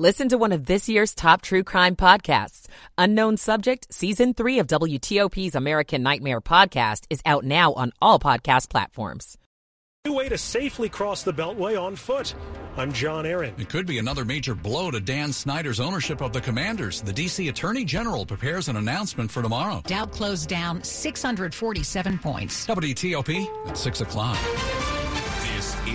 Listen to one of this year's top true crime podcasts. Unknown Subject, Season 3 of WTOP's American Nightmare podcast is out now on all podcast platforms. New way to safely cross the Beltway on foot. I'm John Aaron. It could be another major blow to Dan Snyder's ownership of the Commanders. The D.C. Attorney General prepares an announcement for tomorrow. Dow closed down 647 points. WTOP at 6 o'clock.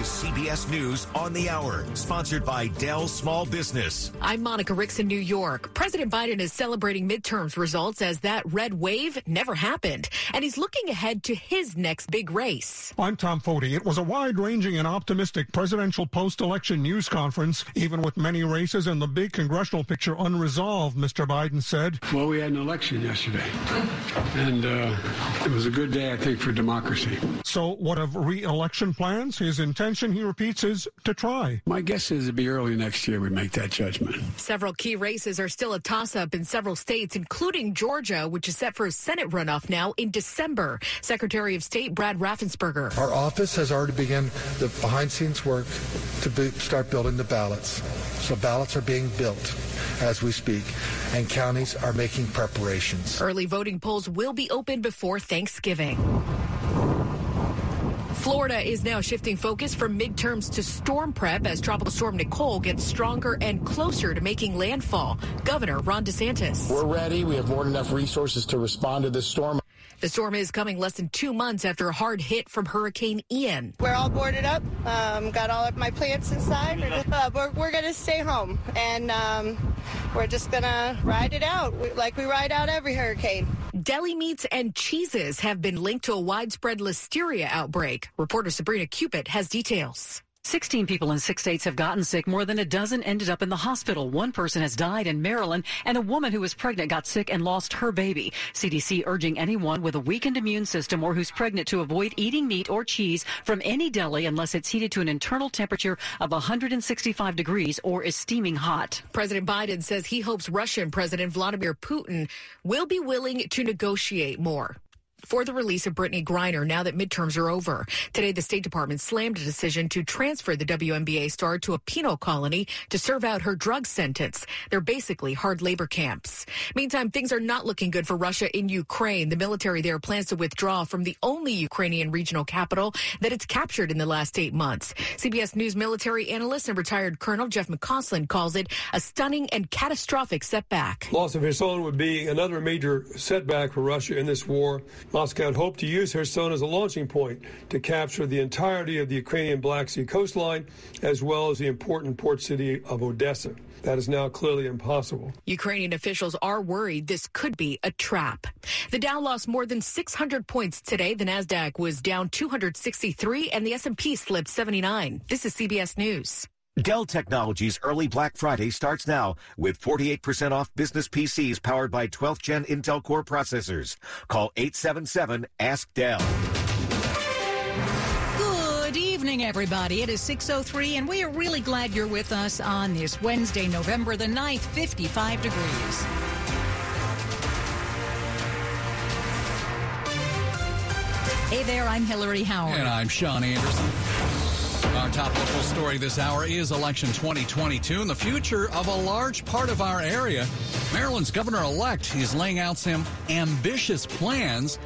This is CBS News on the Hour, sponsored by Dell Small Business. I'm Monica Ricks in New York. President Biden is celebrating midterms results as that red wave never happened, and he's looking ahead to his next big race. I'm Tom Foty. It was a wide ranging and optimistic presidential post election news conference, even with many races and the big congressional picture unresolved, Mr. Biden said. Well, we had an election yesterday, and uh, it was a good day, I think, for democracy. So, what of re election plans? His intention, he repeats, is to try. My guess is it'll be early next year we make that judgment. Several key races are still a toss up in several states, including Georgia, which is set for a Senate runoff now in December. Secretary of State Brad Raffensperger. Our office has already begun the behind scenes work to be, start building the ballots. So ballots are being built as we speak, and counties are making preparations. Early voting polls will be open before Thanksgiving. Florida is now shifting focus from midterms to storm prep as Tropical Storm Nicole gets stronger and closer to making landfall. Governor Ron DeSantis. We're ready. We have more than enough resources to respond to this storm. The storm is coming less than two months after a hard hit from Hurricane Ian. We're all boarded up, um, got all of my plants inside. Uh, we're, we're going to stay home and um, we're just going to ride it out like we ride out every hurricane. Deli meats and cheeses have been linked to a widespread listeria outbreak. Reporter Sabrina Cupid has details. 16 people in six states have gotten sick. More than a dozen ended up in the hospital. One person has died in Maryland, and a woman who was pregnant got sick and lost her baby. CDC urging anyone with a weakened immune system or who's pregnant to avoid eating meat or cheese from any deli unless it's heated to an internal temperature of 165 degrees or is steaming hot. President Biden says he hopes Russian President Vladimir Putin will be willing to negotiate more for the release of Brittney Griner now that midterms are over. Today, the State Department slammed a decision to transfer the WNBA star to a penal colony to serve out her drug sentence. They're basically hard labor camps. Meantime, things are not looking good for Russia in Ukraine. The military there plans to withdraw from the only Ukrainian regional capital that it's captured in the last eight months. CBS News military analyst and retired Colonel Jeff McCausland calls it a stunning and catastrophic setback. Loss of Kherson would be another major setback for Russia in this war. Moscow had hoped to use Kherson as a launching point to capture the entirety of the Ukrainian Black Sea coastline, as well as the important port city of Odessa. That is now clearly impossible. Ukrainian officials are worried this could be a trap. The Dow lost more than 600 points today. The Nasdaq was down 263 and the S&P slipped 79. This is CBS News. Dell Technologies early Black Friday starts now with 48% off business PCs powered by 12th gen Intel Core processors. Call 877 Ask Dell. Good evening, everybody. It is 6.03, and we are really glad you're with us on this Wednesday, November the 9th, 55 degrees. Hey there, I'm Hillary Howard. And I'm Sean Anderson. Our top local story this hour is election 2022 and the future of a large part of our area. Maryland's governor elect is laying out some ambitious plans,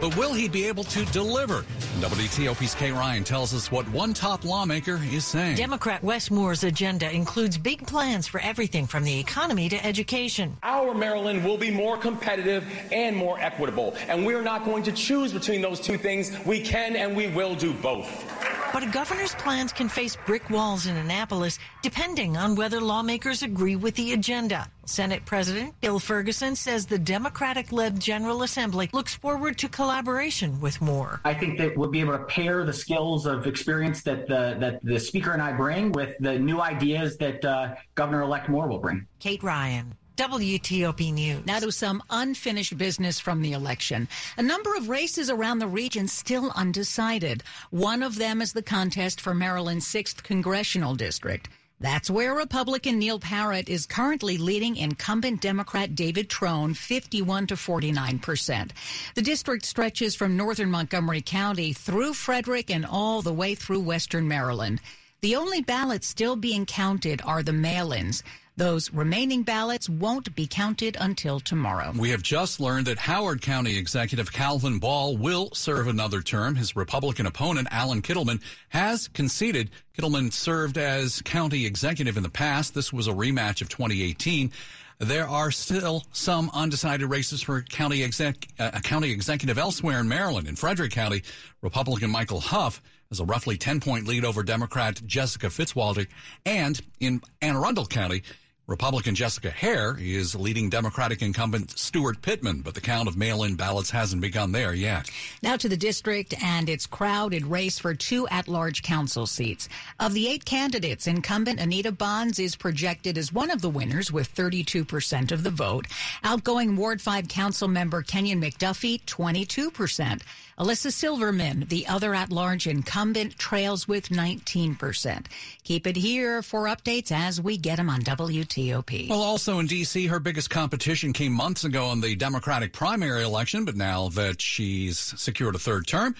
but will he be able to deliver? WTOP's Kate Ryan tells us what one top lawmaker is saying. Democrat Wes Moore's agenda includes big plans for everything from the economy to education. Our Maryland will be more competitive and more equitable, and we're not going to choose between those two things. We can and we will do both. But a governor's plans can face brick walls in Annapolis depending on whether lawmakers agree with the agenda. Senate President Bill Ferguson says the Democratic led General Assembly looks forward to collaboration with Moore. I think that we'll be able to pair the skills of experience that the, that the Speaker and I bring with the new ideas that uh, Governor elect Moore will bring. Kate Ryan. WTOP News. Now to some unfinished business from the election. A number of races around the region still undecided. One of them is the contest for Maryland's 6th congressional district. That's where Republican Neil Parrott is currently leading incumbent Democrat David Trone 51 to 49 percent. The district stretches from northern Montgomery County through Frederick and all the way through western Maryland. The only ballots still being counted are the mail-ins. Those remaining ballots won't be counted until tomorrow. We have just learned that Howard County Executive Calvin Ball will serve another term. His Republican opponent, Alan Kittleman, has conceded. Kittleman served as county executive in the past. This was a rematch of 2018. There are still some undecided races for county exec, uh, county executive elsewhere in Maryland. In Frederick County, Republican Michael Hough has a roughly 10 point lead over Democrat Jessica Fitzwater. And in Anne Arundel County, Republican Jessica Haire is leading Democratic incumbent Steuart Pittman, but the count of mail-in ballots hasn't begun there yet. Now to the district and its crowded race for two at-large council seats. Of the eight candidates, incumbent Anita Bonds is projected as one of the winners with 32% of the vote. Outgoing Ward 5 council member Kenyon McDuffie, 22%. Elissa Silverman, the other at-large incumbent, trails with 19%. Keep it here for updates as we get them on WTOP. Well, also in D.C., her biggest competition came months ago in the Democratic primary election, but now that she's secured a third term,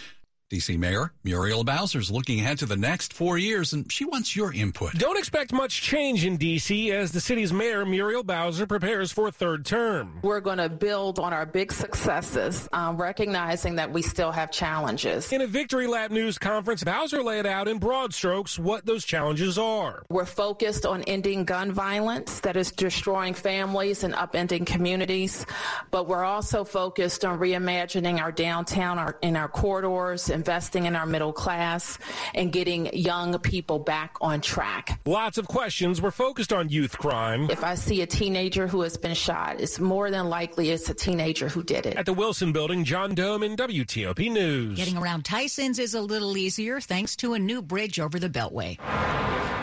D.C. Mayor Muriel Bowser is looking ahead to the next four years, and she wants your input. Don't expect much change in D.C. as the city's mayor Muriel Bowser prepares for a third term. We're going to build on our big successes, um, recognizing that we still have challenges. In a Victory Lap news conference, Bowser laid out in broad strokes what those challenges are. We're focused on ending gun violence that is destroying families and upending communities, but we're also focused on reimagining our downtown our, in our corridors and investing in our middle class, and getting young people back on track. Lots of questions were focused on youth crime. If I see a teenager who has been shot, it's more than likely it's a teenager who did it. At the Wilson Building, John Domen WTOP News. Getting around Tysons is a little easier thanks to a new bridge over the Beltway.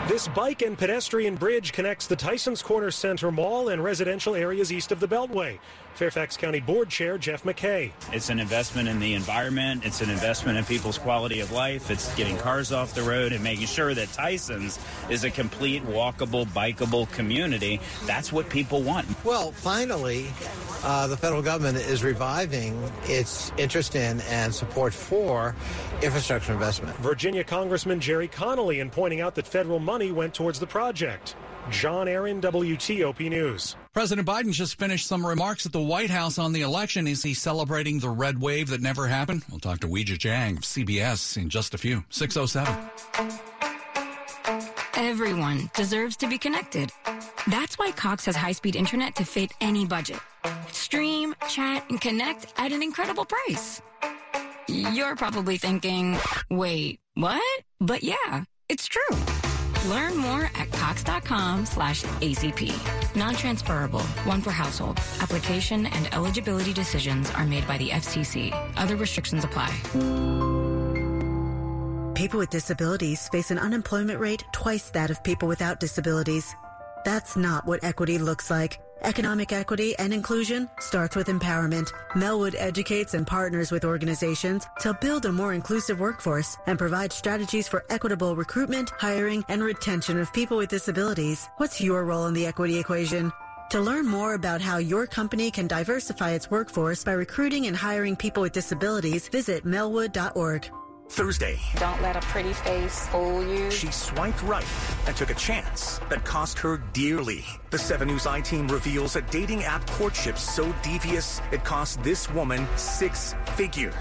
This bike and pedestrian bridge connects the Tysons Corner Center Mall and residential areas east of the Beltway. Fairfax County Board Chair Jeff McKay. It's an investment in the environment. It's an investment in people's quality of life. It's getting cars off the road and making sure that Tysons is a complete walkable, bikeable community. That's what people want. Well, finally, uh, the federal government is reviving its interest in and support for infrastructure investment. Virginia Congressman Gerry Connolly in pointing out that federal money went towards the project. John Aaron, WTOP News. President Biden just finished some remarks at the White House on the election. Is he celebrating the red wave that never happened? We'll talk to Weijia Jiang of CBS in just a few. 607. Everyone deserves to be connected. That's why Cox has high speed internet to fit any budget. Stream, chat, and connect at an incredible price. You're probably thinking, wait, what? But yeah, it's true. Learn more at cox.com slash ACP. Non-transferable, one per household. Application and eligibility decisions are made by the FCC. Other restrictions apply. People with disabilities face an unemployment rate twice that of people without disabilities. That's not what equity looks like. Economic equity and inclusion starts with empowerment. Melwood educates and partners with organizations to build a more inclusive workforce and provide strategies for equitable recruitment, hiring, and retention of people with disabilities. What's your role in the equity equation? To learn more about how your company can diversify its workforce by recruiting and hiring people with disabilities, visit melwood.org. Thursday. Don't let a pretty face fool you. She swiped right and took a chance that cost her dearly. The 7 News I team reveals a dating app courtship so devious it cost this woman six figures.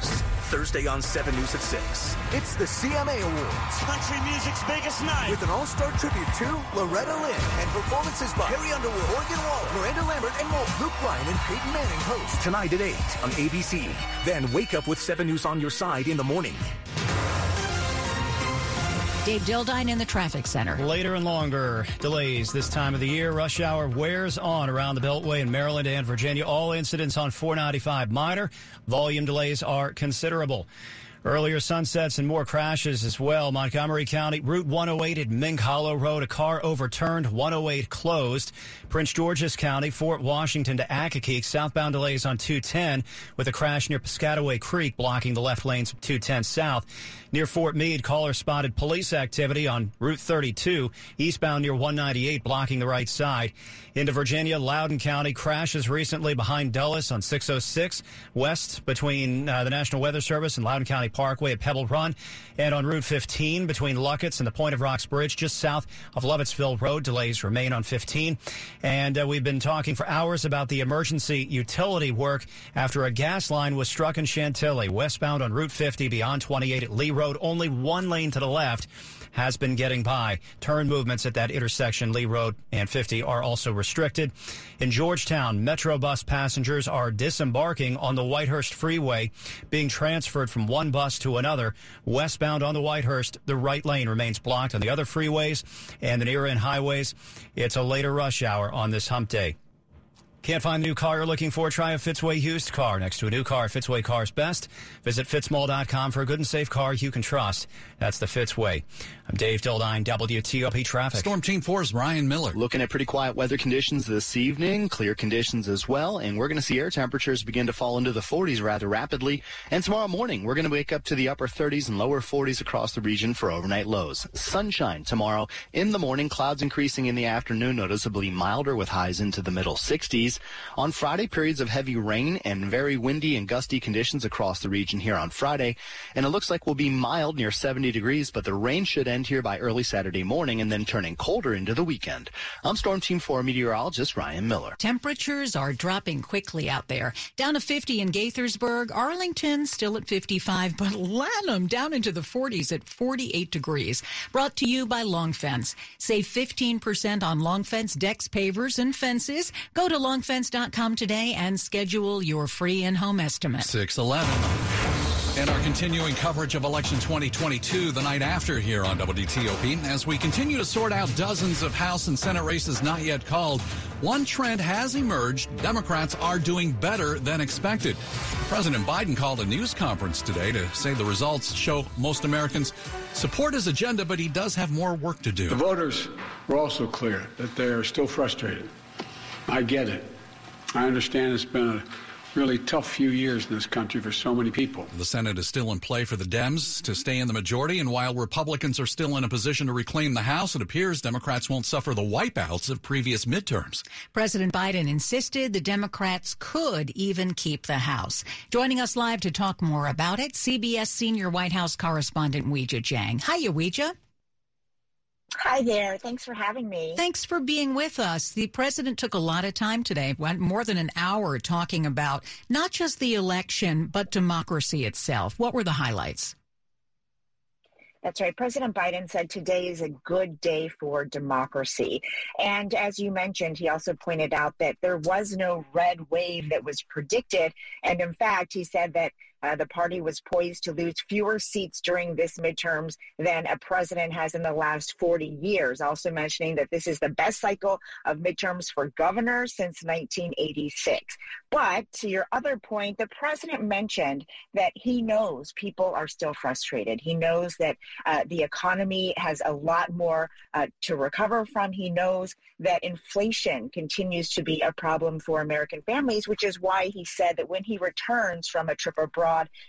Thursday on 7 News at 6. It's the CMA Awards. Country music's biggest night. With an all-star tribute to Loretta Lynn and performances by Carrie Underwood, Morgan Wall, Miranda Lambert, and more. Luke Bryan and Peyton Manning host. Tonight at 8 on ABC. Then wake up with 7 News on your side in the morning. Dave Dildine in the traffic center. Later and longer delays this time of the year. Rush hour wears on around the Beltway in Maryland and Virginia. All incidents on 495 minor. Volume delays are considerable. Earlier sunsets and more crashes as well. Montgomery County, Route 108 at Mink Hollow Road, a car overturned, 108 closed. Prince George's County, Fort Washington to Accokeek, southbound delays on 210 with a crash near Piscataway Creek blocking the left lanes of 210 south. Near Fort Meade, caller spotted police activity on Route 32, eastbound near 198 blocking the right side. Into Virginia, Loudoun County crashes recently behind Dulles on 606 west between uh, the National Weather Service and Loudoun County Parkway at Pebble Run, and on Route 15 between Luckett's and the Point of Rocks Bridge, just south of Lovettsville Road. Delays remain on 15. And uh, we've been talking for hours about the emergency utility work after a gas line was struck in Chantilly, westbound on Route 50 beyond 28 at Lee Road. Only one lane to the left has been getting by. Turn movements at that intersection, Lee Road and 50, are also restricted. In Georgetown, Metro bus passengers are disembarking on the Whitehurst Freeway, being transferred from one bus to another. Westbound on the Whitehurst, the right lane remains blocked. On the other freeways and the near end highways, it's a later rush hour on this hump day. Can't find the new car you're looking for? Try a Fitzway used car next to a new car. Fitzway Cars Best. Visit fitzmall.com for a good and safe car you can trust. That's the Fitzway. I'm Dave Dildine, WTOP Traffic. Storm Team 4's Ryan Miller. Looking at pretty quiet weather conditions this evening, clear conditions as well, and we're going to see air temperatures begin to fall into the 40s rather rapidly. And tomorrow morning, we're going to wake up to the upper 30s and lower 40s across the region for overnight lows. Sunshine tomorrow. In the morning, clouds increasing in the afternoon, noticeably milder with highs into the middle 60s. On Friday, periods of heavy rain and very windy and gusty conditions across the region here on Friday. And it looks like we'll be mild near 70 degrees, but the rain should end here by early Saturday morning and then turning colder into the weekend. I'm Storm Team 4 meteorologist Ryan Miller. Temperatures are dropping quickly out there. Down to 50 in Gaithersburg, Arlington still at 55, but Lanham down into the 40s at 48 degrees. Brought to you by Long Fence. Save 15% on Long Fence decks, pavers, and fences. Go to longfence.com today and schedule your free in-home estimate. 611. And our continuing coverage of election 2022 the night after here on WTOP. As we continue to sort out dozens of House and Senate races not yet called, one trend has emerged. Democrats are doing better than expected. President Biden called a news conference today to say the results show most Americans support his agenda, but he does have more work to do. The voters were also clear that they are still frustrated. I get it. I understand it's been a really tough few years in this country for so many people. The Senate is still in play for the Dems to stay in the majority, and while Republicans are still in a position to reclaim the House, it appears Democrats won't suffer the wipeouts of previous midterms. President Biden insisted the Democrats could even keep the House. Joining us live to talk more about it, CBS senior White House correspondent Weijia Jiang. Hi, Weijia. Hi there. Thanks for having me. Thanks for being with us. The president took a lot of time today, went more than an hour talking about not just the election, but democracy itself. What were the highlights? That's right. President Biden said today is a good day for democracy. And as you mentioned, he also pointed out that there was no red wave that was predicted. And in fact, he said that uh, the party was poised to lose fewer seats during this midterms than a president has in the last 40 years. Also mentioning that this is the best cycle of midterms for governors since 1986. But to your other point, the president mentioned that he knows people are still frustrated. He knows that uh, the economy has a lot more uh, to recover from. He knows that inflation continues to be a problem for American families, which is why he said that when he returns from a trip abroad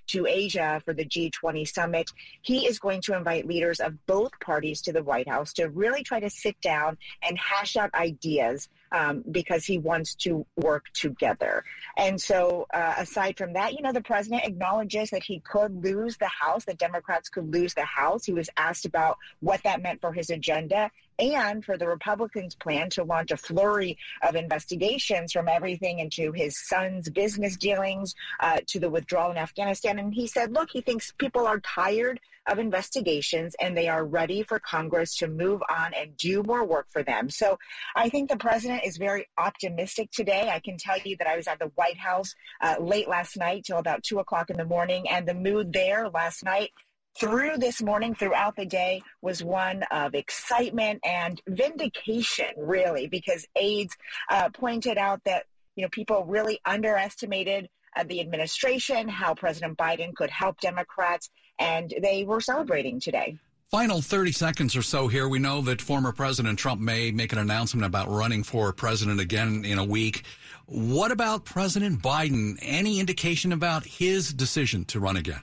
to Asia for the G20 summit, he is going to invite leaders of both parties to the White House to really try to sit down and hash out ideas um, because he wants to work together. And so, uh, aside from that, you know, the president acknowledges that he could lose the House, the Democrats could lose the House. He was asked about what that meant for his agenda and for the Republicans' plan to launch a flurry of investigations from everything into his son's business dealings uh, to the withdrawal in Afghanistan. And he said, look, he thinks people are tired of investigations and they are ready for Congress to move on and do more work for them. So I think the president is very optimistic today. I can tell you that I was at the White House uh, late last night till about two o'clock in the morning, and the mood there last night through this morning, throughout the day, was one of excitement and vindication, really, because aides uh, pointed out that you know people really underestimated uh, the administration, how President Biden could help Democrats, and they were celebrating today. Final 30 seconds or so here. We know that former President Trump may make an announcement about running for president again in a week. What about President Biden? Any indication about his decision to run again?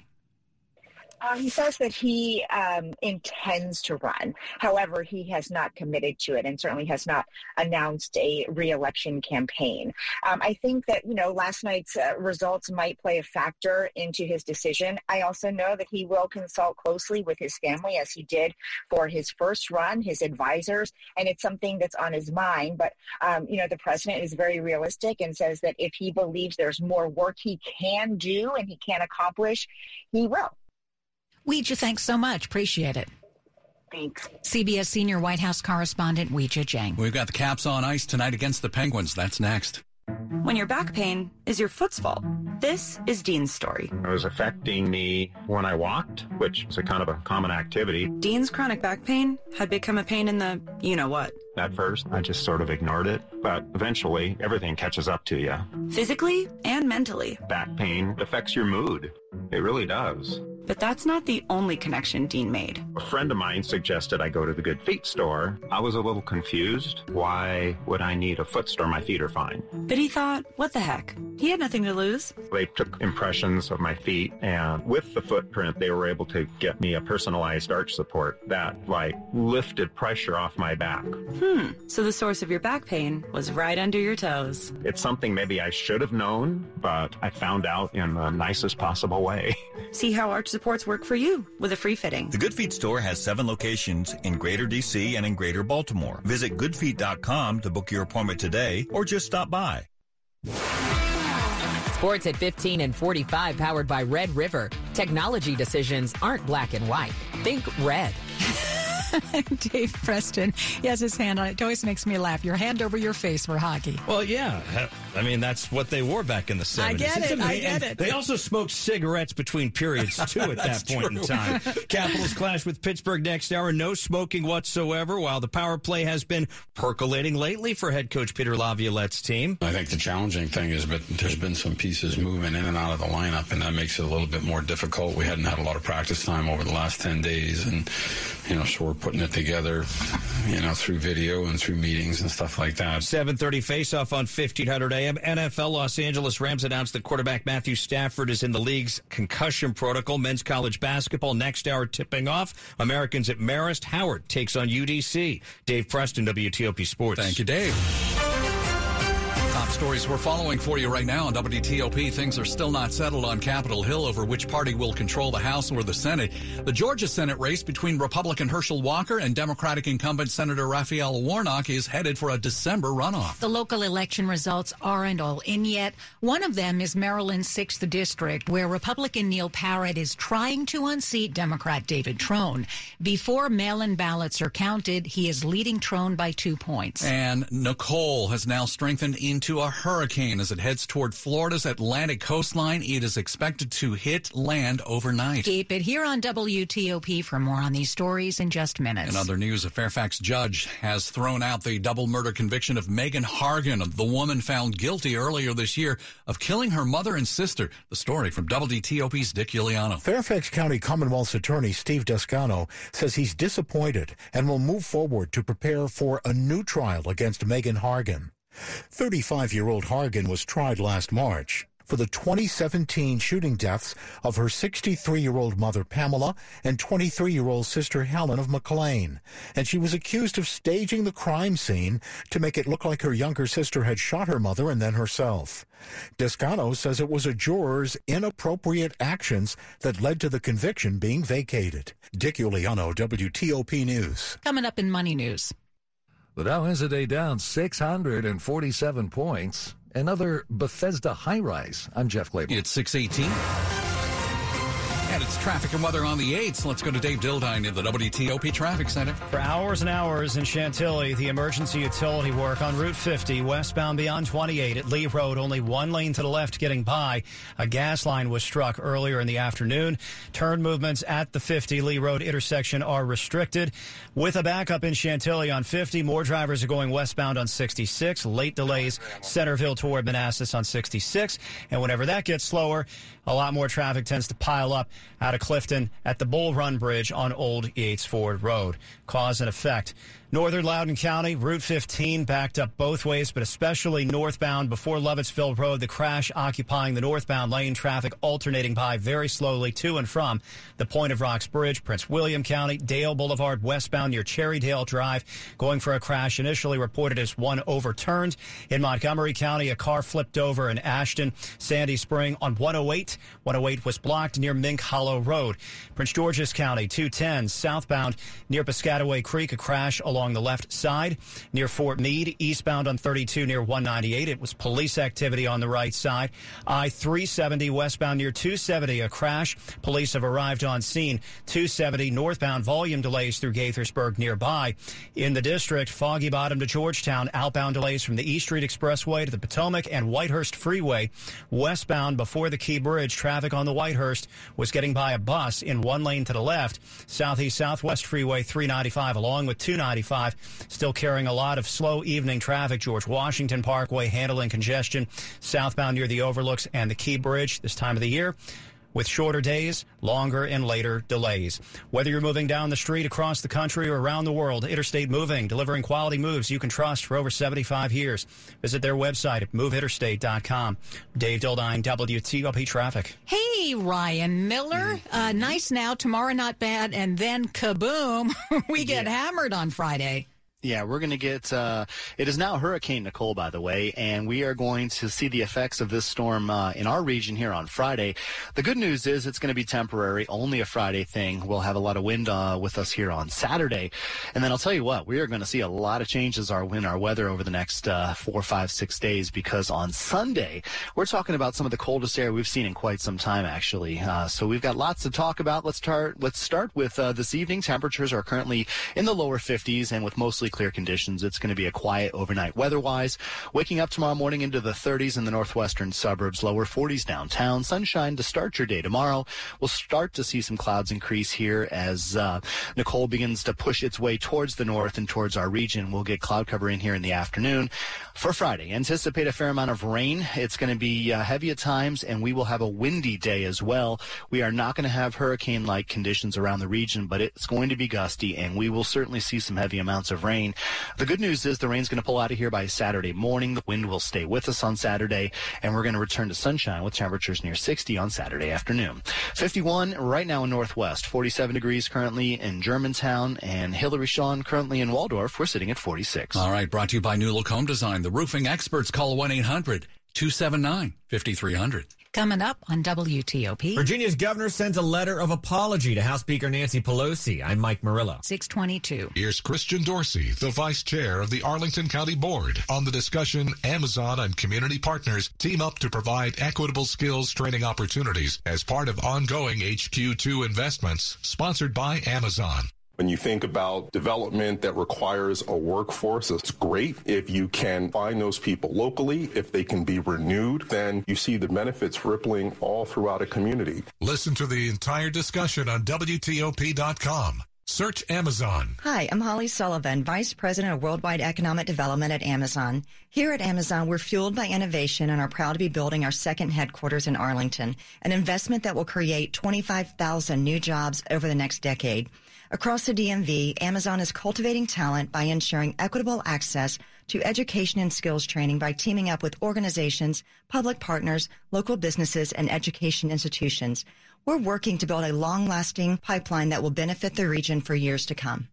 Uh, he says that he um, intends to run. However, he has not committed to it and certainly has not announced a reelection campaign. Um, I think that, you know, last night's uh, results might play a factor into his decision. I also know that he will consult closely with his family as he did for his first run, his advisors, and it's something that's on his mind. But, um, you know, the president is very realistic and says that if he believes there's more work he can do and he can accomplish, he will. Weijia, thanks so much. Appreciate it. Thanks. CBS senior White House correspondent Weijia Jiang. We've got the Caps on ice tonight against the Penguins. That's next. When your back pain is your foot's fault, this is Dean's story. It was affecting me when I walked, which is a kind of a common activity. Dean's chronic back pain had become a pain in the you know what. At first, I just sort of ignored it, but eventually everything catches up to you. Physically and mentally. Back pain affects your mood. It really does. But that's not the only connection Dean made. A friend of mine suggested I go to the Good Feet store. I was a little confused. Why would I need a foot store? My feet are fine. But he thought, what the heck? He had nothing to lose. They took impressions of my feet, and with the footprint, they were able to get me a personalized arch support that, like, lifted pressure off my back. Hmm. So the source of your back pain was right under your toes. It's something maybe I should have known, but I found out in the nicest possible way. See how arch supports work for you with a free fitting. The Good Feet store has seven locations in Greater DC and in Greater Baltimore. Visit goodfeet.com to book your appointment today or just stop by. Sports at 15 and 45 powered by Red River. Technology decisions aren't black and white. Think red. Dave Preston, he has his hand on it. It always makes me laugh. Your hand over your face for hockey. Well, yeah. I mean, that's what they wore back in the 70s. I get it. I get it. They also smoked cigarettes between periods, too, at that point true. in time. Capitals clash with Pittsburgh next hour. No smoking whatsoever, while the power play has been percolating lately for head coach Peter Laviolette's team. I think the challenging thing is, but there's been some pieces moving in and out of the lineup, and that makes it a little bit more difficult. We hadn't had a lot of practice time over the last 10 days, and, you know, so we're putting it together, you know, through video and through meetings and stuff like that. 7:30 face-off on 1500 AM. NFL Los Angeles Rams announced that quarterback Matthew Stafford is in the league's concussion protocol. Men's college basketball next hour tipping off. Americans at Marist. Howard takes on UDC. Dave Preston, WTOP Sports. Thank you, Dave. Top stories we're following for you right now on WTOP. Things are still not settled on Capitol Hill over which party will control the House or the Senate. The Georgia Senate race between Republican Herschel Walker and Democratic incumbent Senator Raphael Warnock is headed for a December runoff. The local election results aren't all in yet. One of them is Maryland's 6th District, where Republican Neil Parrott is trying to unseat Democrat David Trone. Before mail in ballots are counted, he is leading Trone by two points. And Nicole has now strengthened into a hurricane as it heads toward Florida's Atlantic coastline. It is expected to hit land overnight. Keep it here on WTOP for more on these stories in just minutes. In other news, a Fairfax judge has thrown out the double murder conviction of Megan Hargan, the woman found guilty earlier this year of killing her mother and sister. The story from WTOP's Dick Uliano. Fairfax County Commonwealth's attorney Steve Descano says he's disappointed and will move forward to prepare for a new trial against Megan Hargan. 35 year old Hargan was tried last March for the 2017 shooting deaths of her 63 year old mother Pamela and 23 year old sister Helen of McLean. And she was accused of staging the crime scene to make it look like her younger sister had shot her mother and then herself. Descano says it was a juror's inappropriate actions that led to the conviction being vacated. Dick Uliano, WTOP News. Coming up in Money News. The Dow has a day down 647 points. Another Bethesda high rise. I'm Jeff Claiborne. It's 618. And it's traffic and weather on the 8s. Let's go to Dave Dildine in the WTOP Traffic Center. For hours and hours in Chantilly, the emergency utility work on Route 50 westbound beyond 28 at Lee Road, only one lane to the left getting by. A gas line was struck earlier in the afternoon. Turn movements at the 50 Lee Road intersection are restricted. With a backup in Chantilly on 50, more drivers are going westbound on 66. Late delays Centreville toward Manassas on 66. And whenever that gets slower, a lot more traffic tends to pile up out of Clifton at the Bull Run Bridge on Old Yates Ford Road. Cause and effect. Northern Loudoun County, Route 15 backed up both ways, but especially northbound before Lovettsville Road. The crash occupying the northbound lane, traffic alternating by very slowly to and from the Point of Rocks Bridge, Prince William County, Dale Boulevard westbound near Cherrydale Drive, going for a crash initially reported as one overturned. In Montgomery County, a car flipped over in Ashton, Sandy Spring on 108. 108 was blocked near Mink Hollow Road. Prince George's County, 210 southbound near Piscataway Creek, a crash along the left side near Fort Meade, eastbound on 32 near 198. It was police activity on the right side. I 370 westbound near 270, a crash. Police have arrived on scene. 270 northbound volume delays through Gaithersburg nearby. In the district, Foggy Bottom to Georgetown, outbound delays from the East Street Expressway to the Potomac and Whitehurst Freeway. Westbound before the Key Bridge, traffic on the Whitehurst was getting by a bus in one lane to the left. Southeast Southwest Freeway 395 along with 295 still carrying a lot of slow evening traffic. George Washington Parkway handling congestion southbound near the overlooks and the Key Bridge this time of the year with shorter days, longer and later delays. Whether you're moving down the street across the country or around the world, Interstate Moving, delivering quality moves you can trust for over 75 years. Visit their website at moveinterstate.com. Dave Dildine, WTOP Traffic. Hey, Ryan Miller. Uh, nice now, tomorrow not bad, and then kaboom, we get hammered on Friday. Yeah, we're going to get. Uh, it is now Hurricane Nicole, by the way, and we are going to see the effects of this storm uh, in our region here on Friday. The good news is it's going to be temporary, only a Friday thing. We'll have a lot of wind uh, with us here on Saturday, and then I'll tell you what, we are going to see a lot of changes our in our weather over the next uh, four, five, six days because on Sunday we're talking about some of the coldest air we've seen in quite some time, actually. Uh, so we've got lots to talk about. Let's start. Let's start with uh, this evening. Temperatures are currently in the lower 50s and with mostly clear conditions. It's going to be a quiet overnight weather-wise. Waking up tomorrow morning into the 30s in the northwestern suburbs, lower 40s downtown. Sunshine to start your day tomorrow. We'll start to see some clouds increase here as uh, Nicole begins to push its way towards the north and towards our region. We'll get cloud cover in here in the afternoon. For Friday, anticipate a fair amount of rain. It's going to be uh, heavy at times, and we will have a windy day as well. We are not going to have hurricane-like conditions around the region, but it's going to be gusty, and we will certainly see some heavy amounts of rain. The good news is the rain's going to pull out of here by Saturday morning. The wind will stay with us on Saturday, and we're going to return to sunshine with temperatures near 60 on Saturday afternoon. 51 right now in Northwest, 47 degrees currently in Germantown, and Hillary Shawn currently in Waldorf. We're sitting at 46. All right, brought to you by New Look Home Design. The roofing experts call 1 800 279 5300. Coming up on WTOP. Virginia's governor sends a letter of apology to House Speaker Nancy Pelosi. I'm Mike Murillo. 622. Here's Christian Dorsey, the vice chair of the Arlington County Board, on the discussion Amazon and community partners team up to provide equitable skills training opportunities as part of ongoing HQ2 investments sponsored by Amazon. When you think about development that requires a workforce, it's great. If you can find those people locally, if they can be renewed, then you see the benefits rippling all throughout a community. Listen to the entire discussion on WTOP.com. Search Amazon. Hi, I'm Holly Sullivan, Vice President of Worldwide Economic Development at Amazon. Here at Amazon, we're fueled by innovation and are proud to be building our second headquarters in Arlington, an investment that will create 25,000 new jobs over the next decade. Across the DMV, Amazon is cultivating talent by ensuring equitable access to education and skills training by teaming up with organizations, public partners, local businesses, and education institutions. We're working to build a long-lasting pipeline that will benefit the region for years to come.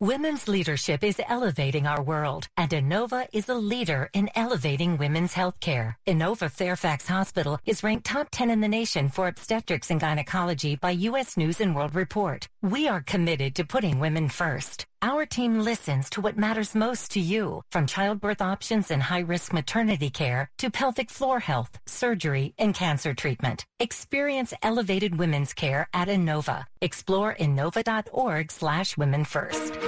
Women's leadership is elevating our world, and Inova is a leader in elevating women's healthcare. Inova Fairfax Hospital is ranked top 10 in the nation for obstetrics and gynecology by U.S. News and World Report. We are committed to putting women first. Our team listens to what matters most to you, from childbirth options and high-risk maternity care to pelvic floor health, surgery, and cancer treatment. Experience elevated women's care at Inova. Explore inova.org slash women first.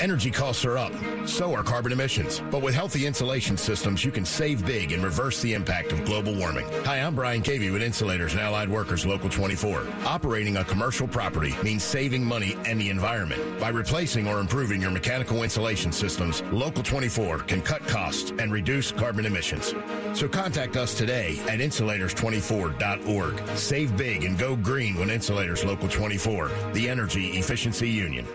Energy costs are up. So are carbon emissions. But with healthy insulation systems, you can save big and reverse the impact of global warming. Hi, I'm Brian Cavey with Insulators and Allied Workers Local 24. Operating a commercial property means saving money and the environment. By replacing or improving your mechanical insulation systems, Local 24 can cut costs and reduce carbon emissions. So contact us today at insulators24.org. Save big and go green when Insulators Local 24, the Energy Efficiency Union.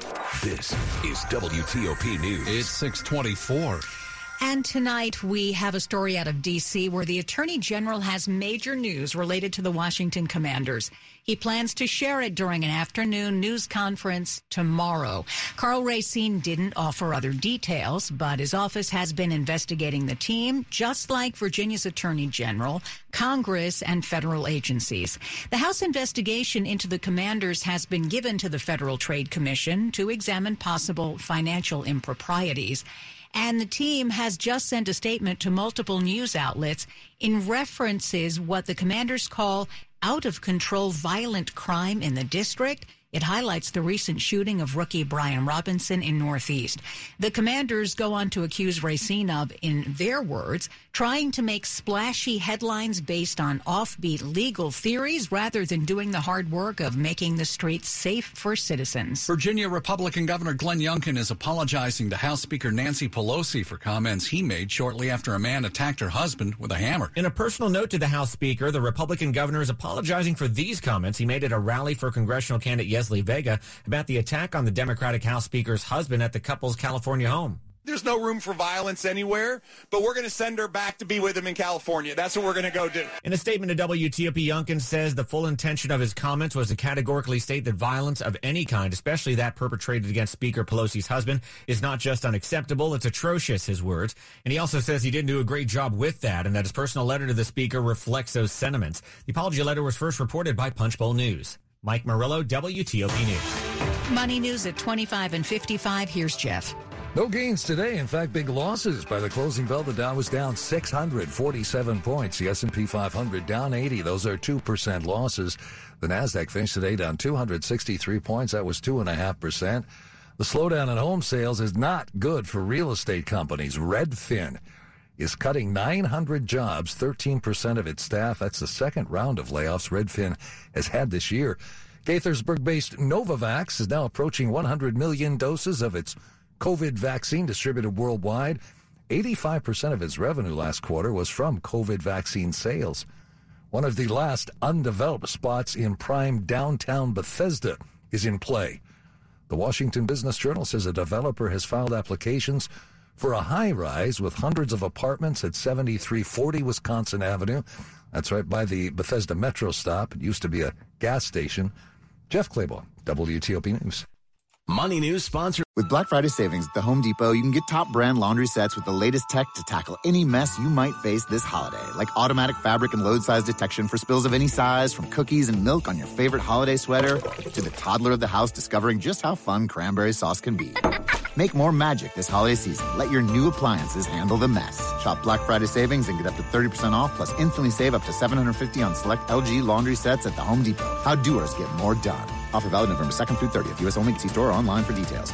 This is WTOP News. It's 624. And tonight we have a story out of D.C. where the Attorney General has major news related to the Washington Commanders. He plans to share it during an afternoon news conference tomorrow. Karl Racine didn't offer other details, but his office has been investigating the team, just like Virginia's Attorney General, Congress, and federal agencies. The House investigation into the commanders has been given to the Federal Trade Commission to examine possible financial improprieties. And the team has just sent a statement to multiple news outlets in references what the commanders call out of control violent crime in the district. It highlights the recent shooting of rookie Brian Robinson in Northeast. The commanders go on to accuse Racine of, in their words, trying to make splashy headlines based on offbeat legal theories rather than doing the hard work of making the streets safe for citizens. Virginia Republican Governor Glenn Youngkin is apologizing to House Speaker Nancy Pelosi for comments he made shortly after a man attacked her husband with a hammer. In a personal note to the House Speaker, the Republican governor is apologizing for these comments he made at a rally for congressional candidate Yesli Vega about the attack on the Democratic House Speaker's husband at the couple's California home. There's no room for violence anywhere, but we're going to send her back to be with him in California. That's what we're going to go do. In a statement to WTOP, Youngkin says the full intention of his comments was to categorically state that violence of any kind, especially that perpetrated against Speaker Pelosi's husband, is not just unacceptable, it's atrocious, his words. And he also says he didn't do a great job with that and that his personal letter to the Speaker reflects those sentiments. The apology letter was first reported by Punchbowl News. Mike Murillo, WTOP News. Money news at 25 and 55. Here's Jeff. No gains today. In fact, big losses. By the closing bell, the Dow was down 647 points. The S&P 500 down 80. Those are 2% losses. The Nasdaq finished today down 263 points. That was 2.5%. The slowdown in home sales is not good for real estate companies. Redfin is cutting 900 jobs, 13% of its staff. That's the second round of layoffs Redfin has had this year. Gaithersburg-based Novavax is now approaching 100 million doses of its COVID vaccine distributed worldwide. 85% of its revenue last quarter was from COVID vaccine sales. One of the last undeveloped spots in prime downtown Bethesda is in play. The Washington Business Journal says a developer has filed applications for a high rise with hundreds of apartments at 7340 Wisconsin Avenue. That's right by the Bethesda Metro stop. It used to be a gas station. Jeff Claiborne, WTOP News. Money News sponsor. With Black Friday savings at the Home Depot, you can get top brand laundry sets with the latest tech to tackle any mess you might face this holiday, like automatic fabric and load size detection for spills of any size, from cookies and milk on your favorite holiday sweater to the toddler of the house discovering just how fun cranberry sauce can be. Make more magic this holiday season. Let your new appliances handle the mess. Shop Black Friday savings and get up to 30% off, plus instantly save up to 750 on select LG laundry sets at the Home Depot. How doers get more done. Offer valid November 2nd through 30th. U.S. only. See store or online for details.